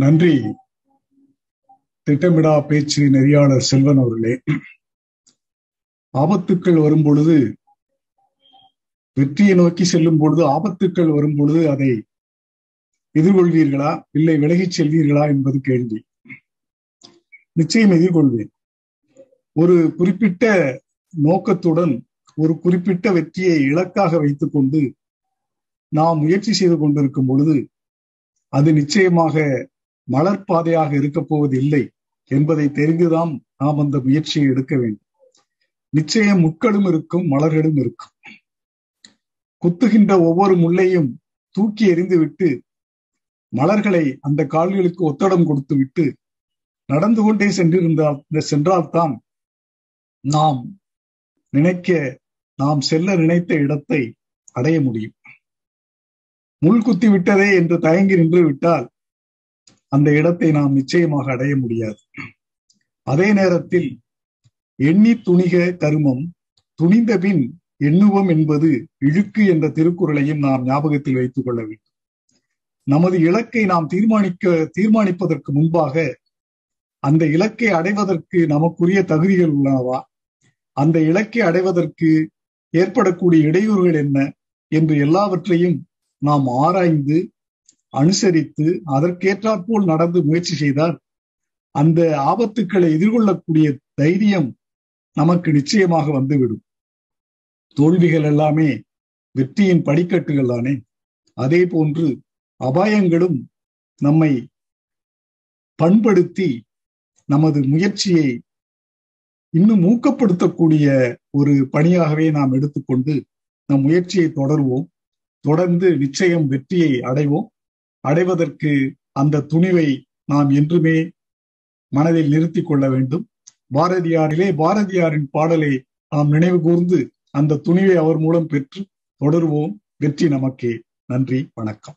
நன்றி. திட்டமிடா பேச்சு நெறியாளர் செல்வன் அவர்களே. ஆபத்துக்கள் வரும் பொழுது வெற்றியை நோக்கி செல்லும் பொழுது ஆபத்துக்கள் வரும் பொழுது அதை எதிர்கொள்வீர்களா? இல்லை விலகிச் செல்வீர்களா என்பது கேள்வி. நிச்சயம் எதிர்கொள்வேன். ஒரு குறிப்பிட்ட நோக்கத்துடன் ஒரு குறிப்பிட்ட வெற்றியை இலக்காக வைத்துக் கொண்டு நாம் முயற்சி செய்து கொண்டிருக்கும் பொழுது அது நிச்சயமாக மலர்பாதையாக இருக்கப் போவதில்லை என்பதை தெரிந்துதான் நாம் அந்த முயற்சியை எடுக்க வேண்டும். நிச்சயம் முட்களும் இருக்கும் மலர்களும் இருக்கும். குத்துகின்ற ஒவ்வொரு முள்ளையும் தூக்கி எறிந்துவிட்டு மலர்களை அந்த கால்களுக்கு ஒத்தடம் கொடுத்து விட்டு நடந்து கொண்டே சென்றிருந்தால் சென்றால்தான் நாம் நினைக்க நாம் செல்ல நினைத்த இடத்தை அடைய முடியும். முள் குத்தி விட்டதே என்று தயங்கி நின்று விட்டால் அந்த இடத்தை நாம் நிச்சயமாக அடைய முடியாது. அதே நேரத்தில் எண்ணி துணிக கருமம் துணிந்த பின் எண்ணுவம் என்பது இழுக்கு என்ற திருக்குறளையும் நாம் ஞாபகத்தில் வைத்துக் கொள்ள வேண்டும். நமது இலக்கை நாம் தீர்மானிக்க தீர்மானிப்பதற்கு முன்பாக அந்த இலக்கை அடைவதற்கு நமக்குரிய தகுதிகள் உள்ளனவா? அந்த இலக்கை அடைவதற்கு ஏற்படக்கூடிய இடையூறுகள் என்ன? என்று எல்லாவற்றையும் நாம் ஆராய்ந்து அனுசரித்து அதற்கேற்றாற்போல் நடந்து முயற்சி செய்தால் அந்த ஆபத்துக்களை எதிர்கொள்ளக்கூடிய தைரியம் நமக்கு நிச்சயமாக வந்துவிடும். தோல்விகள் எல்லாமே வெற்றியின் படிக்கட்டுகள் தானே. அதே போன்று அபாயங்களும் நம்மை பண்படுத்தி நமது முயற்சியை இன்னும் ஊக்கப்படுத்தக்கூடிய ஒரு பணியாகவே நாம் எடுத்துக்கொண்டு நம் முயற்சியை தொடருவோம். தொடர்ந்து நிச்சயம் வெற்றியை அடைவோம். அடைவதற்கு அந்த துணிவை நாம் என்றுமே மனதில் நிறுத்தி கொள்ள வேண்டும். பாரதியாரிலே பாரதியாரின் பாடலை நாம் நினைவு கூர்ந்து அந்த துணிவை அவர் மூலம் பெற்று தொடருவோம். வெற்றி நமக்கே. நன்றி. வணக்கம்.